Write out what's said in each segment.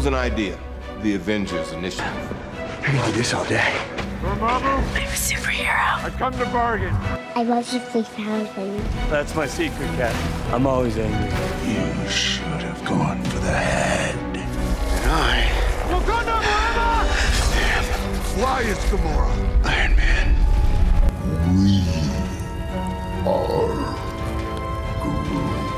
Was an idea, the Avengers Initiative. I can do this all day. I'm a superhero. I come to bargain. I love you 3000. That's my secret, Cap. I'm always angry. You should have gone for the head. And I Wakanda forever! fly is Gamora. Iron Man. We are Avengers!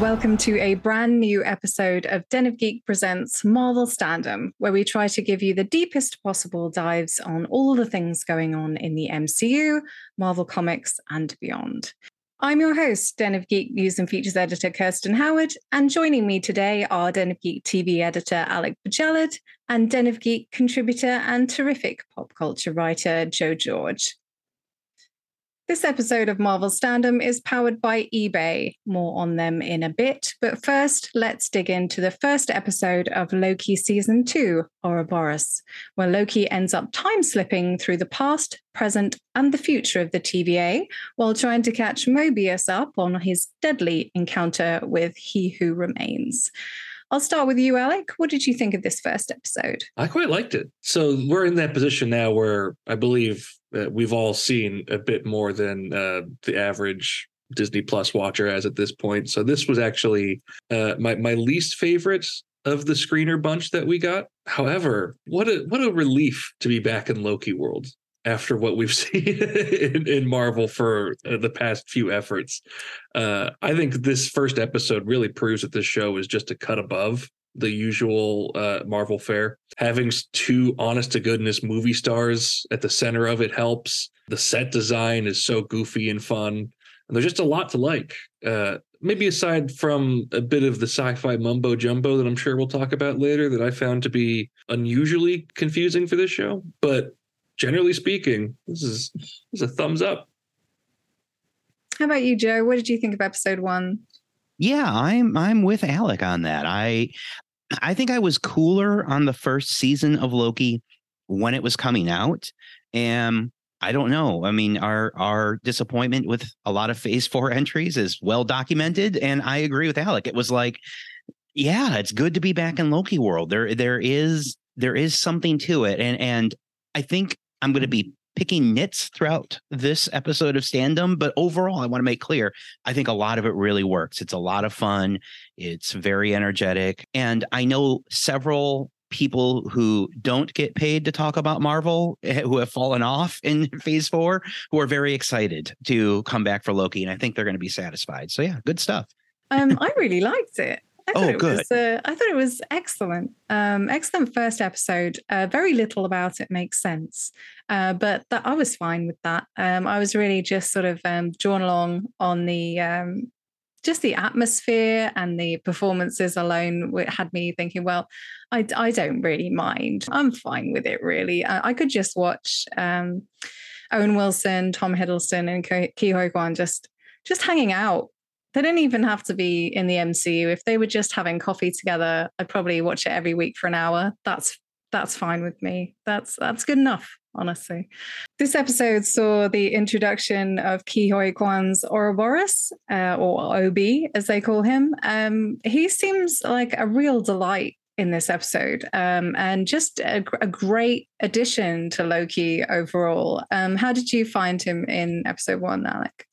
Welcome to a brand new episode of Den of Geek Presents Marvel Standom, where we try to give you the deepest possible dives on all the things going on in the MCU, Marvel Comics, and beyond. I'm your host, Den of Geek News and Features Editor Kirsten Howard, and joining me today are Den of Geek TV Editor Alec Bojalad and Den of Geek contributor and terrific pop culture writer Joe George. This episode of Marvel Standom is powered by eBay. More on them in a bit. But first, let's dig into the first episode of Loki Season 2, Ouroboros, where Loki ends up time slipping through the past, present, and the future of the TVA while trying to catch Mobius up on his deadly encounter with He Who Remains. I'll start with you, Alec. What did you think of this first episode? I quite liked it. So we're in that position now where I believe we've all seen a bit more than uh, the average Disney Plus watcher has at this point. So this was actually uh, my my least favorite of the screener bunch that we got. However, what a what a relief to be back in Loki world after what we've seen in, in Marvel for uh, the past few efforts. Uh, I think this first episode really proves that this show is just a cut above the usual uh, Marvel fare. Having two honest to goodness movie stars at the center of it helps. The set design is so goofy and fun. And there's just a lot to like. Uh, maybe aside from a bit of the sci-fi mumbo jumbo that I'm sure we'll talk about later that I found to be unusually confusing for this show, but generally speaking, this is this is a thumbs up. How about you, Joe? What did you think of episode one? Yeah, I'm I'm with Alec on that. I I think I was cooler on the first season of Loki when it was coming out. And I don't know. I mean, our our disappointment with a lot of phase four entries is well documented. And I agree with Alec. It was like, yeah, it's good to be back in Loki world. There there is there is something to it. And and I think I'm gonna be picking nits throughout this episode of Standom, but overall, I want to make clear I think a lot of it really works. It's a lot of fun. It's very energetic. And I know several people who don't get paid to talk about Marvel eh, who have fallen off in phase four who are very excited to come back for Loki. And I think they're going to be satisfied. So, yeah, good stuff. Um, I really liked it. I Oh, thought it good. Was, uh, I thought it was excellent. Um, excellent first episode. Uh, very little about it makes sense, uh, but that I was fine with that. Um, I was really just sort of um, drawn along on the um, just the atmosphere and the performances alone. Had me thinking, well, I, I don't really mind. I'm fine with it. Really, I, I could just watch um, Owen Wilson, Tom Hiddleston, and Ke Ke Huy Quan just just hanging out they don't even have to be in the MCU. If they were just having coffee together, I'd probably watch it every week for an hour. That's that's fine with me. That's that's good enough, honestly. This episode saw the introduction of Ke Huy Quan's Ouroboros, uh, or OB as they call him. Um, he seems like a real delight in this episode, um, and just a, a great addition to Loki overall. Um, how did you find him in episode one, Alec?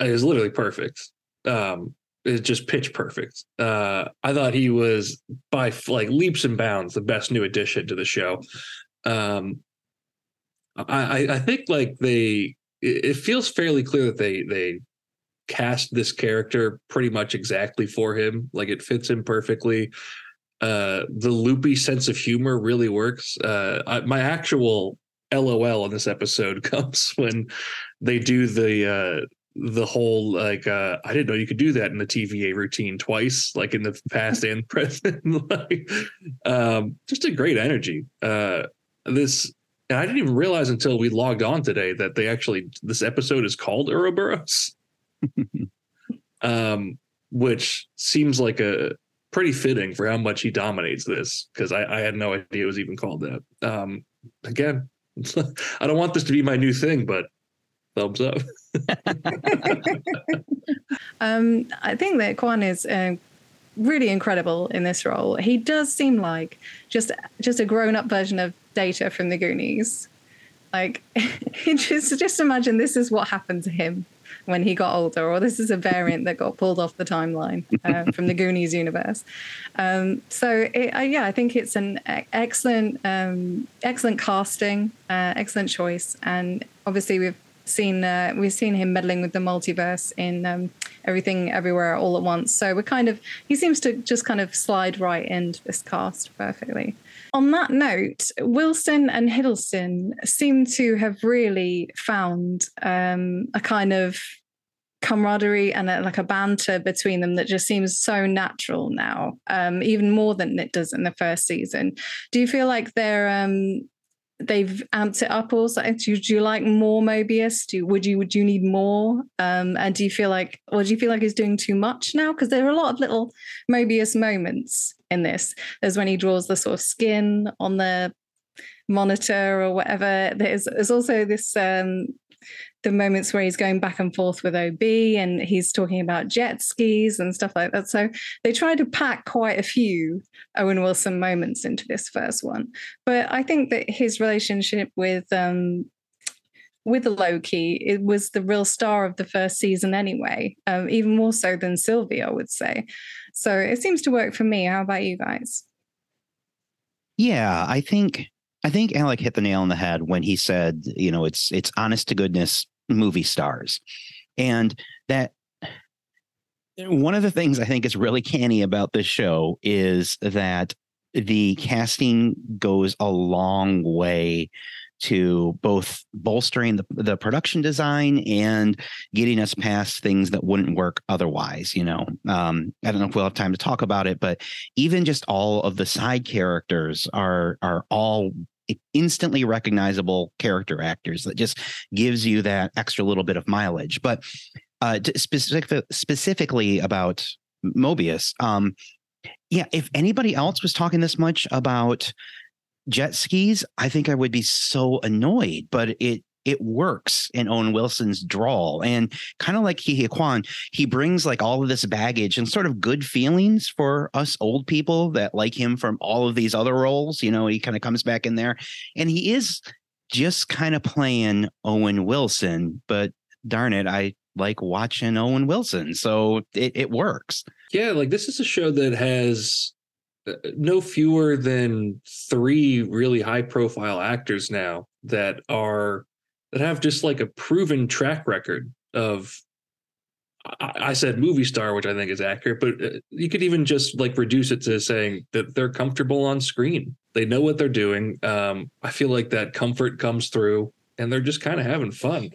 It was literally perfect. Um, it's just pitch perfect. Uh, I thought he was by like leaps and bounds the best new addition to the show. Um, I, I think like they, it it feels fairly clear that they they cast this character pretty much exactly for him. Like it fits him perfectly. Uh, the loopy sense of humor really works. Uh, I, my actual LOL on this episode comes when they do the uh, the whole like uh, I didn't know you could do that in the TVA routine twice, like in the past and present. like, um, just a great energy. Uh, this and I didn't even realize until we logged on today that they actually this episode is called Ouroboros, um, which seems like a pretty fitting for how much he dominates this because I, I, had no idea it was even called that. Um, again, I don't want this to be my new thing, but thumbs up. um, I think that Quan is uh, really incredible in this role. He does seem like just just a grown up version of Data from the Goonies. Like, just just imagine this is what happened to him when he got older, or this is a variant that got pulled off the timeline uh, from the Goonies universe. Um, so it, uh, yeah, I think it's an excellent, um, excellent casting, uh, excellent choice, and obviously we've seen uh, we've seen him meddling with the multiverse in um, everything everywhere all at once. So we're kind of he seems to just kind of slide right into this cast perfectly. On that note, Wilson and Hiddleston seem to have really found um, a kind of camaraderie and a, like a banter between them that just seems so natural now, um, even more than it does in the first season. Do you feel like they're um, they've amped it up also. Do do you like more mobius? Do would you would you need more? Um and do you feel like or do you feel like he's doing too much now? Because there are a lot of little mobius moments in this. There's when he draws the sort of skin on the monitor or whatever. There's there's also this um the moments where he's going back and forth with OB and he's talking about jet skis and stuff like that. So they try to pack quite a few Owen Wilson moments into this first one. But I think that his relationship with um, with Loki, it was the real star of the first season anyway, um, even more so than Sylvie, I would say. So it seems to work for me. How about you guys? Yeah, I think I think Alec hit the nail on the head when he said, you know, it's it's honest to goodness movie stars. And that one of the things I think is really canny about this show is that the casting goes a long way to both bolstering the, the production design and getting us past things that wouldn't work otherwise. You know, um, I don't know if we'll have time to talk about it, but even just all of the side characters are are all instantly recognizable character actors that just gives you that extra little bit of mileage. But uh, specific, specifically about Mobius, um, yeah, if anybody else was talking this much about jet skis, I think I would be so annoyed. But it it works in Owen Wilson's drawl. And kind of like Ke Huy Quan, he brings like all of this baggage and sort of good feelings for us old people that like him from all of these other roles. You know, he kind of comes back in there and he is just kind of playing Owen Wilson, but darn it, I like watching Owen Wilson. So it, it works. Yeah, like this is a show that has uh, no fewer than three really high profile actors now that are that have just like a proven track record of I said movie star, which I think is accurate, but uh, you could even just like reduce it to saying that they're comfortable on screen. They know what they're doing. Um, I feel like that comfort comes through, and they're just kind of having fun.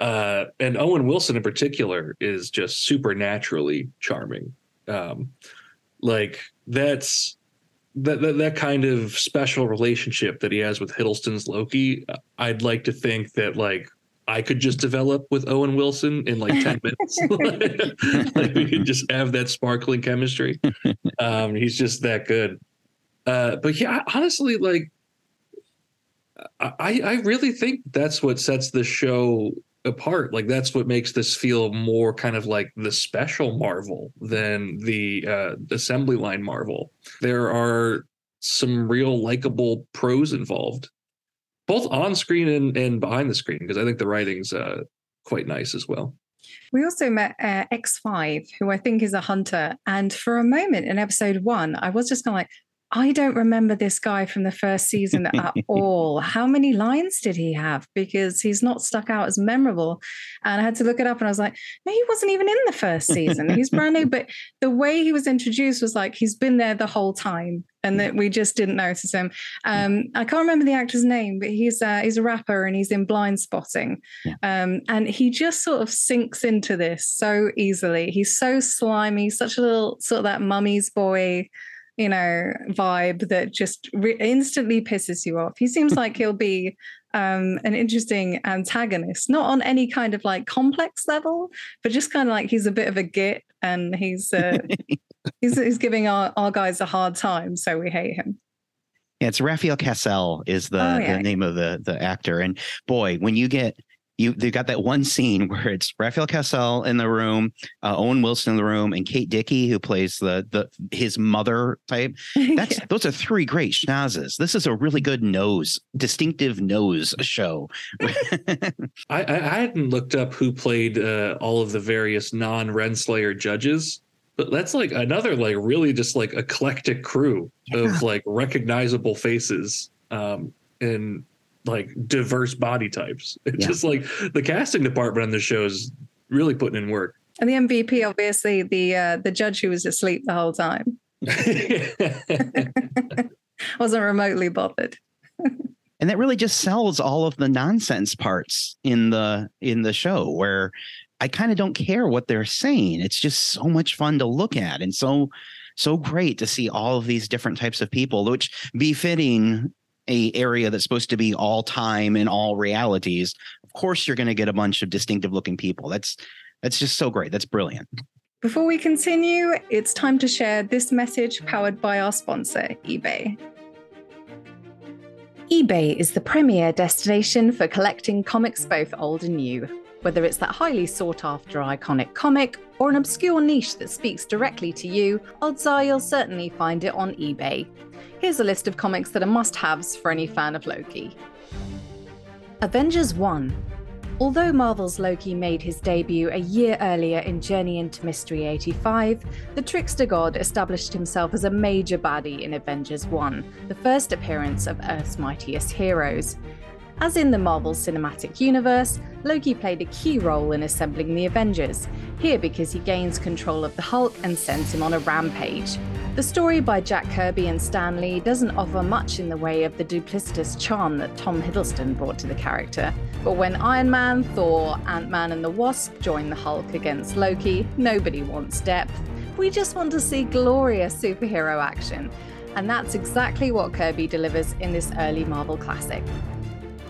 Uh, and Owen Wilson in particular is just supernaturally charming. Um, like that's that, that that kind of special relationship that he has with Hiddleston's Loki, I'd like to think that like I could just develop with Owen Wilson in like 10 minutes. like we could just have that sparkling chemistry. Um, he's just that good. Uh, but yeah, honestly, like I, I really think that's what sets the show apart. Like that's what makes this feel more kind of like the special Marvel than the uh, assembly line Marvel. There are some real likable pros involved, both on screen and, and behind the screen, because I think the writing's uh, quite nice as well. We also met uh, X5, who I think is a hunter. And for a moment in episode one, I was just kind of like, I don't remember this guy from the first season at all. How many lines did he have? Because he's not stuck out as memorable. And I had to look it up and I was like, no, he wasn't even in the first season. He's brand new. But the way he was introduced was like he's been there the whole time and that we just didn't notice him. Um, I can't remember the actor's name, but he's uh, he's a rapper and he's in Blindspotting, um, and he just sort of sinks into this so easily. He's so slimy, such a little sort of that mummy's boy you know, vibe that just re- instantly pisses you off. He seems like he'll be um, an interesting antagonist, not on any kind of like complex level, but just kind of like he's a bit of a git and he's uh, he's, he's giving our, our guys a hard time, so we hate him. Yeah, it's Rafael Casal is the, Oh, yeah. the name of the the actor, and boy, when you get you they got that one scene where it's Rafael Casal in the room, uh, Owen Wilson in the room, and Kate Dickie who plays the the his mother type. That's those are three great schnozzes. This is a really good nose, distinctive nose show. I, I, I hadn't looked up who played uh, all of the various non Renslayer judges, but that's like another like really just like eclectic crew of like recognizable faces um, and like diverse body types. It's Yeah. just like the casting department on the show is really putting in work. And the MVP, obviously, the uh, the judge who was asleep the whole time, wasn't remotely bothered. and that really just sells all of the nonsense parts in the in the show where i kind of don't care what they're saying it's just so much fun to look at and so so great to see all of these different types of people which befitting a area that's supposed to be all time and all realities of course you're going to get a bunch of distinctive looking people that's that's just so great that's brilliant Before we continue, it's time to share this message powered by our sponsor, eBay. eBay is the premier destination for collecting comics both old and new. Whether it's that highly sought after iconic comic or an obscure niche that speaks directly to you, odds are you'll certainly find it on eBay. Here's a list of comics that are must haves for any fan of Loki. Avengers 1. Although Marvel's Loki made his debut a year earlier in Journey into Mystery 85, the Trickster God established himself as a major baddie in Avengers 1, the first appearance of Earth's mightiest heroes. As in the Marvel Cinematic Universe, Loki played a key role in assembling the Avengers, here because he gains control of the Hulk and sends him on a rampage. The story by Jack Kirby and Stan Lee doesn't offer much in the way of the duplicitous charm that Tom Hiddleston brought to the character, but when Iron Man, Thor, Ant Man, and the Wasp join the Hulk against Loki, nobody wants depth. We just want to see glorious superhero action, and that's exactly what Kirby delivers in this early Marvel classic.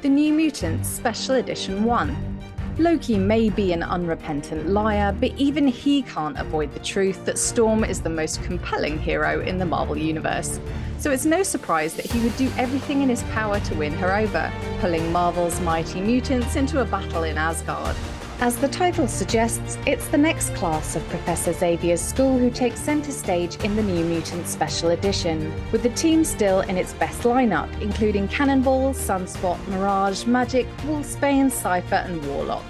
The New Mutants Special Edition 1. Loki may be an unrepentant liar, but even he can't avoid the truth that Storm is the most compelling hero in the Marvel Universe. So it's no surprise that he would do everything in his power to win her over, pulling Marvel's mighty mutants into a battle in Asgard. As the title suggests, it's the next class of Professor Xavier's school who takes centre stage in the New Mutants Special Edition, with the team still in its best lineup, including Cannonball, Sunspot, Mirage, Magik, Wolfsbane, Cypher, and Warlock.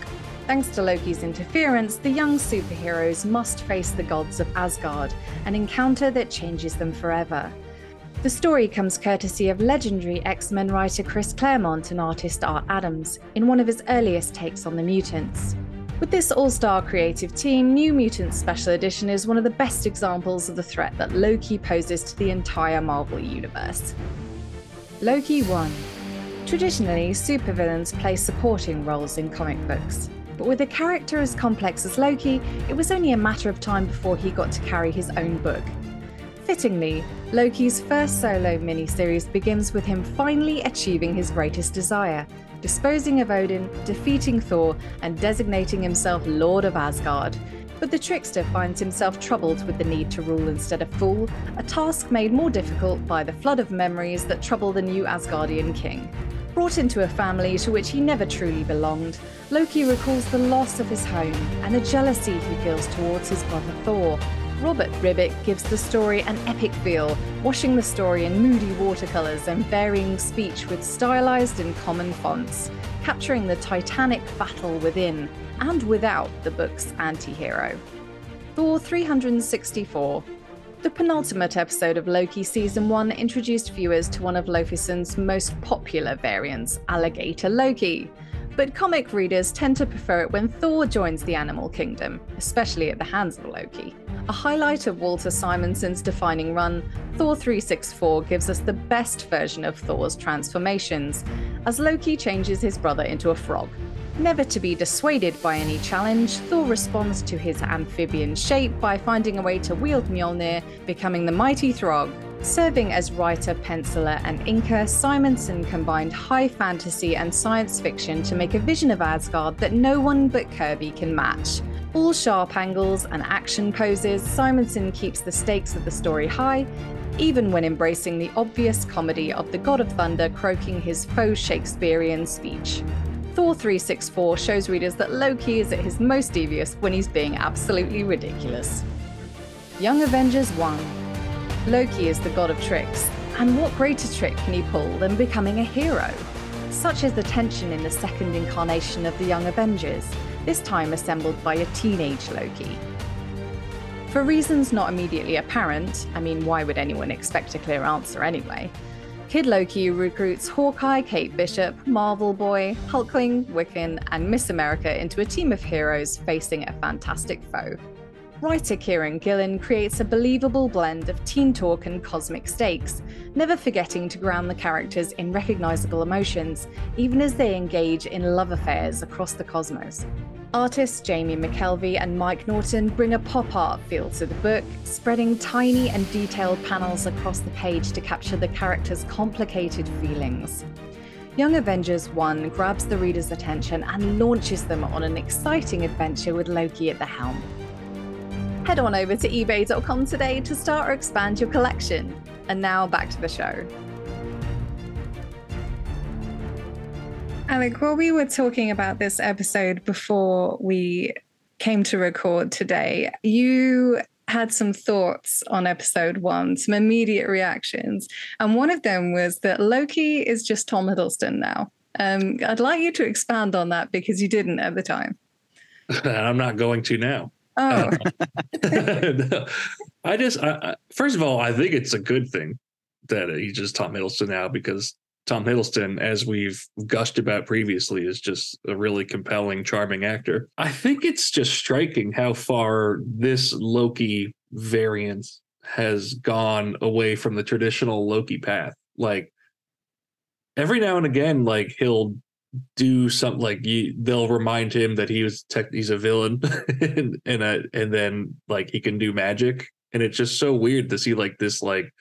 Thanks to Loki's interference, the young superheroes must face the gods of Asgard, an encounter that changes them forever. The story comes courtesy of legendary X Men writer Chris Claremont and artist Art Adams in one of his earliest takes on the mutants. With this all star creative team, New Mutants Special Edition is one of the best examples of the threat that Loki poses to the entire Marvel Universe. Loki 1. Traditionally, supervillains play supporting roles in comic books. But with a character as complex as Loki, it was only a matter of time before he got to carry his own book. Fittingly, Loki's first solo miniseries begins with him finally achieving his greatest desire disposing of Odin, defeating Thor, and designating himself Lord of Asgard. But the trickster finds himself troubled with the need to rule instead of fool, a task made more difficult by the flood of memories that trouble the new Asgardian king. Brought into a family to which he never truly belonged, Loki recalls the loss of his home and the jealousy he feels towards his brother Thor. Robert Ribick gives the story an epic feel, washing the story in moody watercolors and varying speech with stylized and common fonts, capturing the titanic battle within and without the book's anti hero. Thor 364. The penultimate episode of Loki Season 1 introduced viewers to one of Laufeyson's most popular variants, Alligator Loki. But comic readers tend to prefer it when Thor joins the animal kingdom, especially at the hands of Loki. A highlight of Walter Simonson's defining run, Thor 364 gives us the best version of Thor's transformations, as Loki changes his brother into a frog, Never to be dissuaded by any challenge, Thor responds to his amphibian shape by finding a way to wield Mjolnir, becoming the mighty Throg. Serving as writer, penciler, and inker, Simonson combined high fantasy and science fiction to make a vision of Asgard that no one but Kirby can match. All sharp angles and action poses, Simonson keeps the stakes of the story high, even when embracing the obvious comedy of the God of Thunder croaking his faux Shakespearean speech. Thor 364 shows readers that Loki is at his most devious when he's being absolutely ridiculous. Young Avengers 1 Loki is the god of tricks, and what greater trick can he pull than becoming a hero? Such is the tension in the second incarnation of the Young Avengers, this time assembled by a teenage Loki. For reasons not immediately apparent, I mean, why would anyone expect a clear answer anyway? Kid Loki recruits Hawkeye, Kate Bishop, Marvel Boy, Hulkling, Wiccan, and Miss America into a team of heroes facing a fantastic foe. Writer Kieron Gillen creates a believable blend of teen talk and cosmic stakes, never forgetting to ground the characters in recognizable emotions, even as they engage in love affairs across the cosmos. Artists Jamie McKelvie and Mike Norton bring a pop art feel to the book, spreading tiny and detailed panels across the page to capture the characters' complicated feelings. Young Avengers 1 grabs the reader's attention and launches them on an exciting adventure with Loki at the helm. Head on over to eBay.com today to start or expand your collection. And now back to the show. Alec, while we were talking about this episode before we came to record today, you had some thoughts on episode one, some immediate reactions. And one of them was that Loki is just Tom Hiddleston now. Um, I'd like you to expand on that because you didn't at the time. I'm not going to now. Oh. Uh, I just, I, I, first of all, I think it's a good thing that he's just Tom Hiddleston now because Tom Hiddleston, as we've gushed about previously, is just a really compelling, charming actor. I think it's just striking how far this Loki variant has gone away from the traditional Loki path. Like every now and again, like he'll do something like you, they'll remind him that he was tech, he's a villain, and and, uh, and then like he can do magic, and it's just so weird to see like this like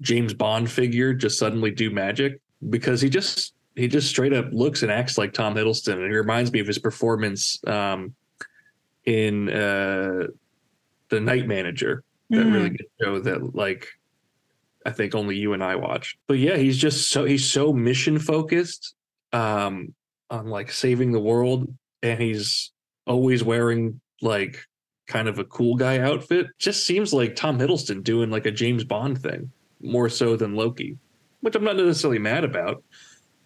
James Bond figure just suddenly do magic because he just he just straight up looks and acts like Tom Hiddleston, and he reminds me of his performance um, in uh, the Night Manager. That mm. really good show that like I think only you and I watched. But yeah, he's just so he's so mission focused um, on like saving the world, and he's always wearing like kind of a cool guy outfit. Just seems like Tom Hiddleston doing like a James Bond thing more so than Loki which I'm not necessarily mad about.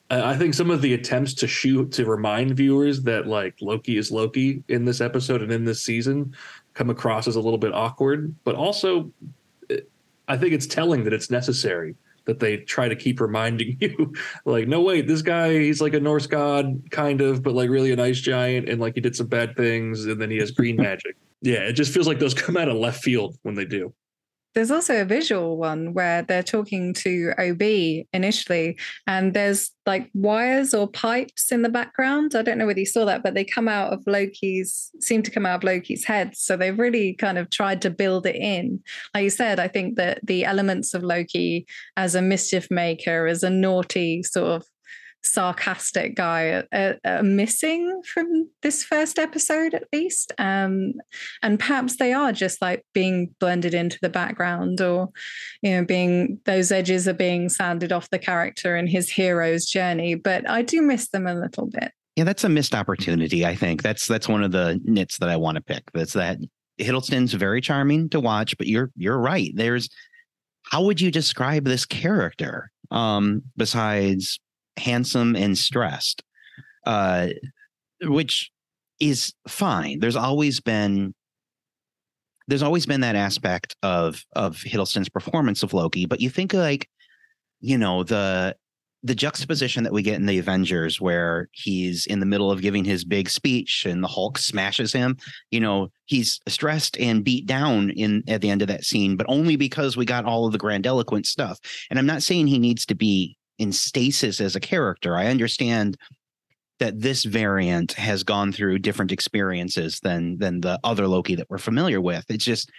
I think some of the attempts to shoot to remind viewers that like Loki is Loki in this episode and in this season come across as a little bit awkward, but also I think it's telling that it's necessary that they try to keep reminding you like no wait this guy he's like a norse god kind of but like really a nice giant and like he did some bad things and then he has green magic. Yeah it just feels like those come out of left field when they do there's also a visual one where they're talking to OB initially, and there's like wires or pipes in the background. I don't know whether you saw that, but they come out of Loki's, seem to come out of Loki's head. So they've really kind of tried to build it in. Like you said, I think that the elements of Loki as a mischief maker, as a naughty sort of sarcastic guy are, are, missing from this first episode at least. Um, and perhaps they are just like being blended into the background or you know being those edges are being sanded off the character and his hero's journey. But i do miss them a little bit. Yeah that's a missed opportunity i think. That's that's one of the nits that i want to pick that's that hiddleston's very charming to watch but you're you're right. There's how would you describe this character um besides handsome and stressed, uh, which is fine. There's always been there's always been that aspect of of Hiddleston's performance of Loki, but you think like, you know, the the juxtaposition that we get in the Avengers, where he's in the middle of giving his big speech and the Hulk smashes him. You know, he's stressed and beat down in at the end of that scene, but only because we got all of the grandiloquent stuff. And I'm not saying he needs to be in stasis as a character. I understand that this variant has gone through different experiences than than the other Loki that we're familiar with. It's just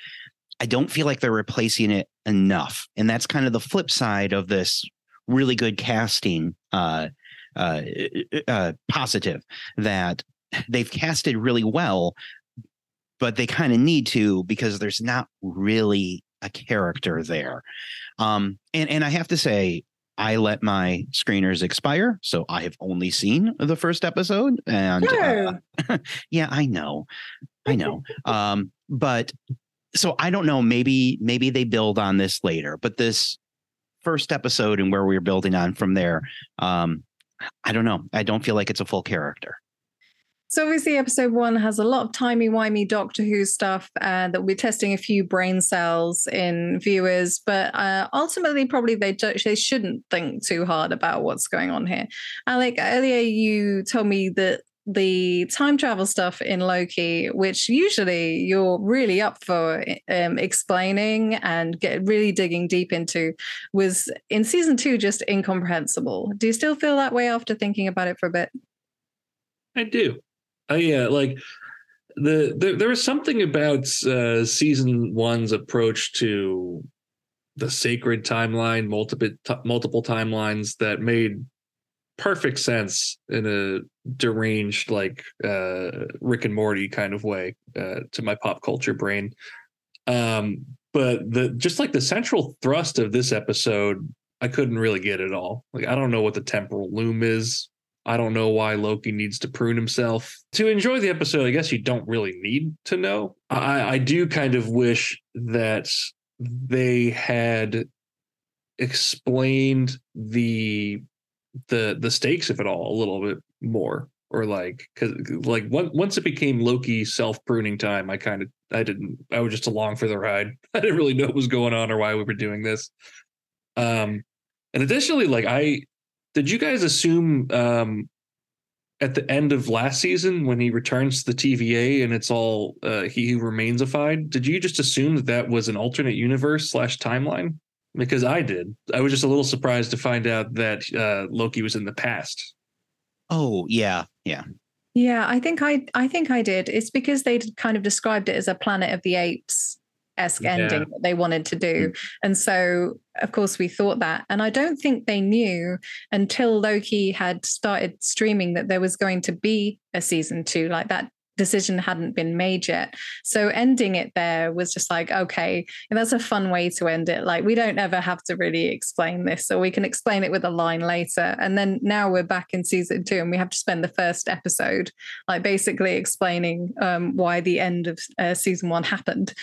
I don't feel like they're replacing it enough. And that's kind of the flip side of this really good casting uh, uh, uh, positive that they've casted really well, but they kind of need to because there's not really a character there. Um, and and I have to say, I let my screeners expire, so I have only seen the first episode. And uh, yeah, I know, I know. Um, but so I don't know. Maybe maybe they build on this later. But this first episode and where we are building on from there, um, I don't know. I don't feel like it's a full character. So obviously, episode one has a lot of timey wimey Doctor Who stuff uh, that we're testing a few brain cells in viewers, but uh, ultimately, probably they don't, they shouldn't think too hard about what's going on here. Alec, earlier you told me that the time travel stuff in Loki, which usually you're really up for um, explaining and get really digging deep into, was in season two just incomprehensible. Do you still feel that way after thinking about it for a bit? I do. I yeah, like the there, there was something about uh, season one's approach to the sacred timeline, multiple t- multiple timelines that made perfect sense in a deranged like uh Rick and Morty kind of way uh, to my pop culture brain. Um but the just like the central thrust of this episode I couldn't really get it all. Like I don't know what the temporal loom is. I don't know why Loki needs to prune himself. To enjoy the episode, I guess you don't really need to know. I, I do kind of wish that they had explained the the the stakes of it all a little bit more or like because like once it became loki self pruning time i kind of i didn't i was just along for the ride i didn't really know what was going on or why we were doing this um and additionally like i did you guys assume um at the end of last season when he returns to the TVA and it's all uh, he who remainsified, did you just assume that that was an alternate universe slash timeline? because I did. I was just a little surprised to find out that uh, Loki was in the past. Oh yeah, yeah, yeah. I think I I think I did. It's because they kind of described it as a Planet of the Apes esque yeah. ending that they wanted to do, mm. and so of course we thought that. And I don't think they knew until Loki had started streaming that there was going to be a season two. Like that decision hadn't been made yet. So ending it there was just like, okay, that's a fun way to end it. Like we don't ever have to really explain this, or we can explain it with a line later. And then now we're back in season two, and we have to spend the first episode like basically explaining um, why the end of uh, season one happened.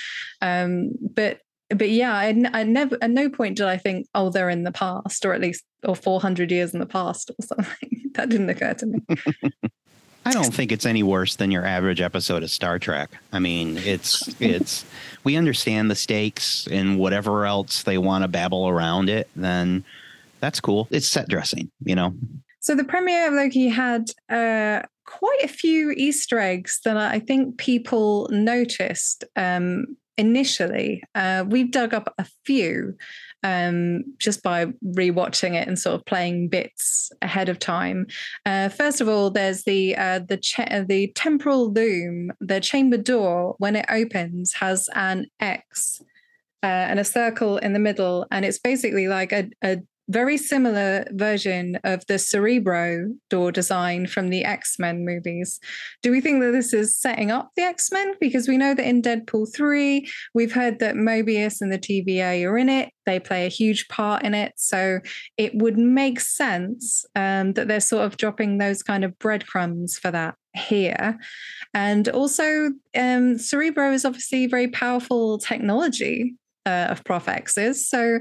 Um, but but yeah, I, I, never at no point did I think, oh, they're in the past, or at least or 400 years in the past, or something. that didn't occur to me. I don't think it's any worse than your average episode of Star Trek. I mean, it's it's we understand the stakes and whatever else they want to babble around it, then that's cool. It's set dressing, you know. So the premiere of Loki had uh, quite a few Easter eggs that I think people noticed um, initially. Uh, we've dug up a few um, just by rewatching it and sort of playing bits ahead of time. Uh, first of all, there's the uh, the cha- the temporal loom. The chamber door, when it opens, has an X uh, and a circle in the middle, and it's basically like a, a very similar version of the Cerebro door design from the X Men movies. Do we think that this is setting up the X Men? Because we know that in Deadpool 3, we've heard that Mobius and the TVA are in it. They play a huge part in it. So it would make sense um, that they're sort of dropping those kind of breadcrumbs for that here. And also, um, Cerebro is obviously very powerful technology uh, of Prof X's. So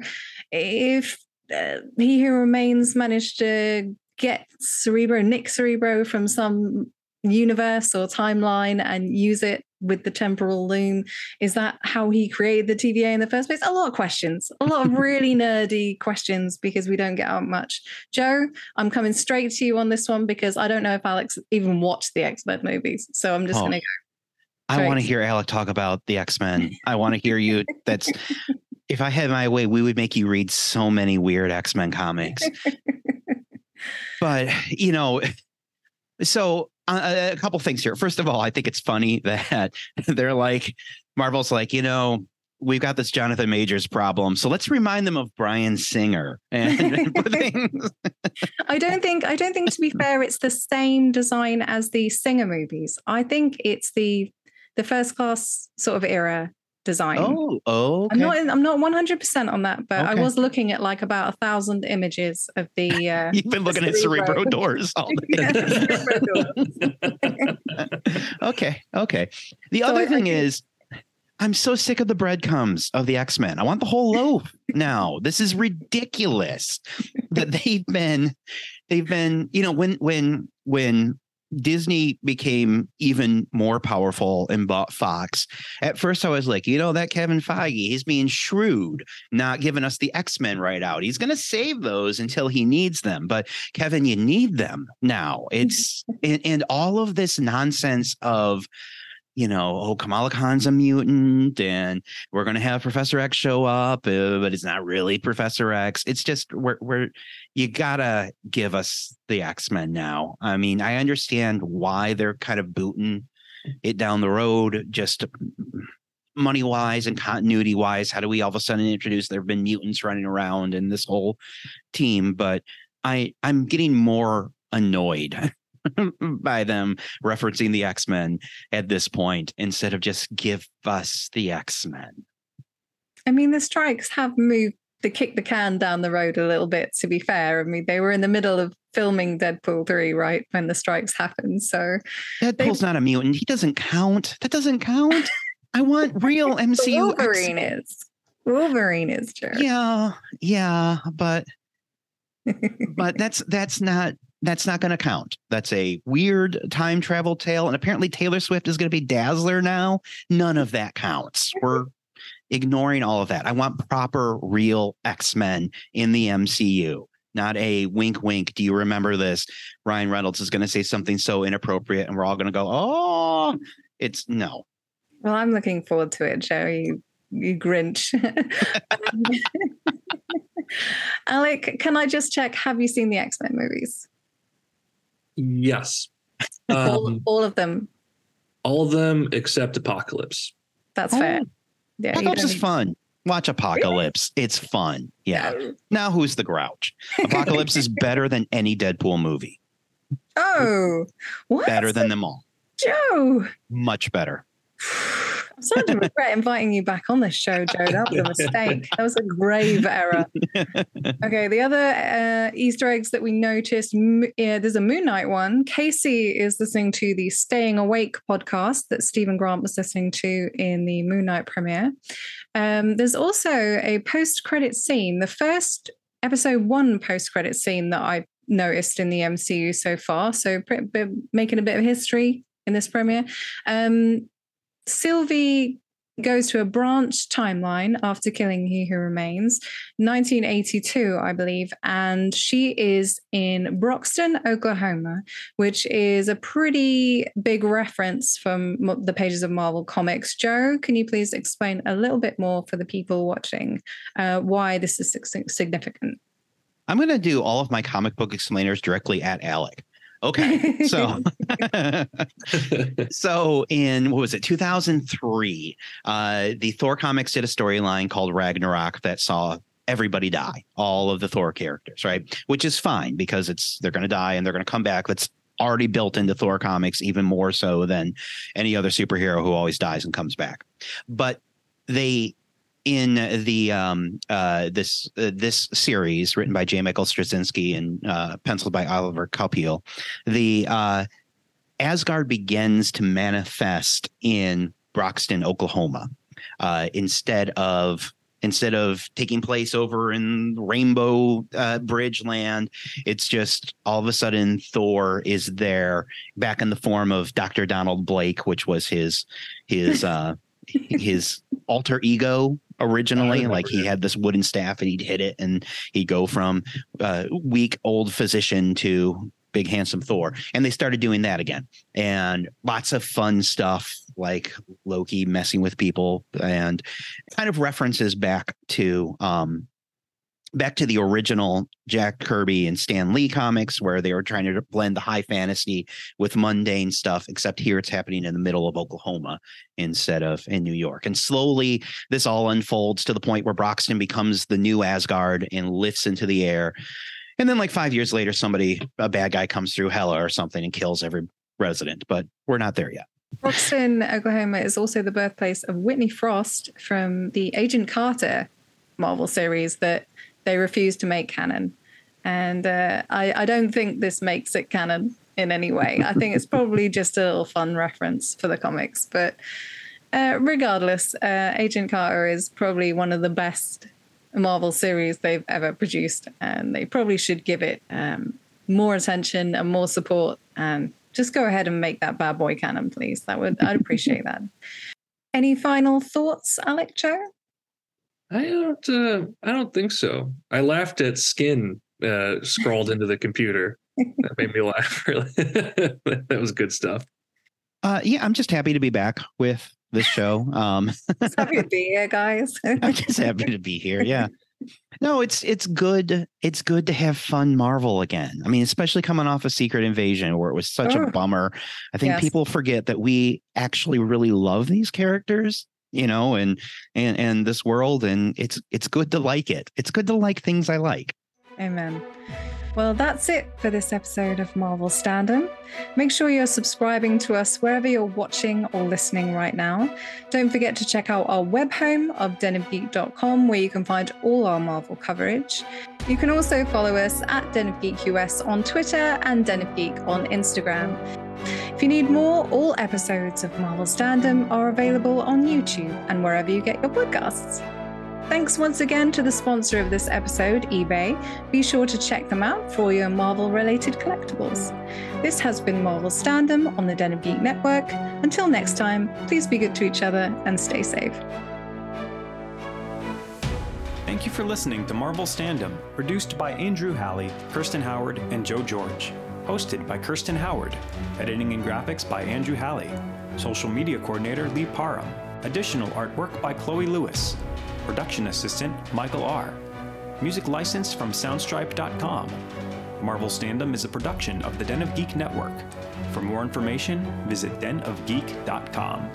if uh, he who remains managed to get Cerebro, Nick Cerebro from some universe or timeline and use it with the temporal loom? Is that how he created the TVA in the first place? A lot of questions, a lot of really nerdy questions because we don't get out much. Joe, I'm coming straight to you on this one because I don't know if Alec even watched the X Men movies. So I'm just Oh. going to go. I want to hear Alec talk about the X Men. I want to hear you. That's if I had my way, we would make you read so many weird X Men comics. but you know, so uh, a couple things here. First of all, I think it's funny that they're like Marvel's like, you know, we've got this Jonathan Majors problem, so let's remind them of Bryan Singer and things. I don't think I don't think to be fair, it's the same design as the Singer movies. I think it's the the first class sort of era design. Oh, oh, I'm not I'm not 100 percent on that, but I was looking at like about a thousand images of the. Uh, You've been looking at Cerebro doors all day. Yeah, Cerebro doors. okay, okay. The So other I- I thing think- is, I'm so sick of the breadcrumbs of the X Men. I want the whole loaf now. This is ridiculous that they've been, they've been, you know, when when when Disney became even more powerful and bought Fox. At first, I was like, you know, that Kevin Feige, he's being shrewd, not giving us the X Men right out. He's going to save those until he needs them. But Kevin, you need them now. It's and, and all of this nonsense of, you know, oh, Kamala Khan's a mutant and we're going to have Professor X show up, uh, but it's not really Professor X. It's just we're, we're you gotta give us the X Men now. I mean, I understand why they're kind of booting it down the road, just money wise and continuity wise. How do we all of a sudden introduce there have been mutants running around and this whole team? But I I'm getting more annoyed by them referencing the X Men at this point instead of just give us the X Men. I mean, the strikes have moved the kick the can down the road a little bit. To be fair, I mean, they were in the middle of filming Deadpool three, right, when the strikes happened. So Deadpool's not a mutant. He doesn't count. That doesn't count. I want real MCU. Wolverine is. Wolverine is Joe. Yeah, yeah, but but that's that's not that's not going to count. That's a weird time travel tale, and apparently Taylor Swift is going to be Dazzler now. None of that counts. We're ignoring all of that. I want proper, real X Men in the MCU. Not a wink, wink. Do you remember this? Ryan Reynolds is going to say something so inappropriate, and we're all going to go, "Oh, it's no." Well, I'm looking forward to it, Joe. You, you Grinch. Alec, can I just check? Have you seen the X Men movies? Yes. all, Um, all of them. all of them except Apocalypse. That's fair. Yeah, Apocalypse is fun. Watch Apocalypse. It's fun. Yeah. Now who's the grouch? Apocalypse is better than any Deadpool movie. Oh, what? Better than them all. Joe. Much better. I'm starting to regret inviting you back on this show, Joe. That was a mistake. That was a grave error. Okay, the other uh, Easter eggs that we noticed yeah, there's a Moon Knight one. Casey is listening to the Staying Awake podcast that Steven Grant was listening to in the Moon Knight premiere. Um, there's also a post credit scene, the first episode one post credit scene that I noticed in the MCU so far. So, making a bit of history in this premiere. Um, Sylvie goes to a branch timeline after killing He Who Remains, 1982, I believe, and she is in Broxton, Oklahoma, which is a pretty big reference from the pages of Marvel Comics. Joe, can you please explain a little bit more for the people watching uh, why this is significant? I'm going to do all of my comic book explainers directly at Alec. Okay. So so in what was it 2003 uh the thor comics did a storyline called ragnarok that saw everybody die all of the thor characters right? Which is fine because it's they're going to die and they're going to come back. That's already built into thor comics even more so than any other superhero who always dies and comes back. But they in the um uh this uh, this series written by J. Michael Straczynski and uh penciled by Oliver Coipel, the uh Asgard begins to manifest in Broxton, Oklahoma, uh, instead of instead of taking place over in Rainbow uh, Bridge land. It's just all of a sudden Thor is there back in the form of Dr. Donald Blake, which was his his uh his alter ego originally like he had this wooden staff and he'd hit it and he'd go from uh, weak old physician to big handsome thor. And they started doing that again. And lots of fun stuff like loki messing with people and kind of references back to um back to the original Jack Kirby and Stan Lee comics where they were trying to blend the high fantasy with mundane stuff, except here it's happening in the middle of Oklahoma instead of in New York. And slowly this all unfolds to the point where Broxton becomes the new Asgard and lifts into the air. And then like five years later, somebody, a bad guy comes through Hela or something and kills every resident, but we're not there yet. Broxton, Oklahoma is also the birthplace of Whitney Frost from the Agent Carter Marvel series that they refuse to make canon. And uh, I, I don't think this makes it canon in any way. I think it's probably just a little fun reference for the comics. But uh, regardless, uh, Agent Carter is probably one of the best Marvel series they've ever produced. And they probably should give it um, more attention and more support. And just go ahead and make that bad boy canon, please. That would I'd appreciate that. Any final thoughts, Alec Joe? I don't. Uh, I don't think so. I laughed at skin uh, scrawled into the computer. That made me laugh. Really, that was good stuff. Uh, yeah, I'm just happy to be back with this show. Um, just happy to be here, guys. I'm just happy to be here. Yeah. No, it's it's good. It's good to have fun Marvel again. I mean, especially coming off a Secret Invasion where it was such oh, a bummer. I think yes. people forget that we actually really love these characters you know, and and and this world, and it's it's good to like it. It's good to like things I like. Amen. Well, that's it for this episode of Marvel Standom. Make sure you're subscribing to us wherever you're watching or listening right now. Don't forget to check out our web home of denofgeek.com where you can find all our Marvel coverage. You can also follow us at Den of Geek US on Twitter and Den of Geek on Instagram. If you need more, all episodes of Marvel Standom are available on YouTube and wherever you get your podcasts. Thanks once again to the sponsor of this episode, eBay. Be sure to check them out for your Marvel related collectibles. This has been Marvel Standom on the Den of Geek Network. Until next time, please be good to each other and stay safe. Thank you for listening to Marvel Standom, produced by Andrew Halley, Kirsten Howard, and Joe George. Hosted by Kirsten Howard. Editing and graphics by Andrew Halley. Social media coordinator Lee Parham. Additional artwork by Chloe Lewis. Production assistant Michael R. Music licensed from Soundstripe.com. Marvel Standom is a production of the Den of Geek Network. For more information, visit denofgeek.com.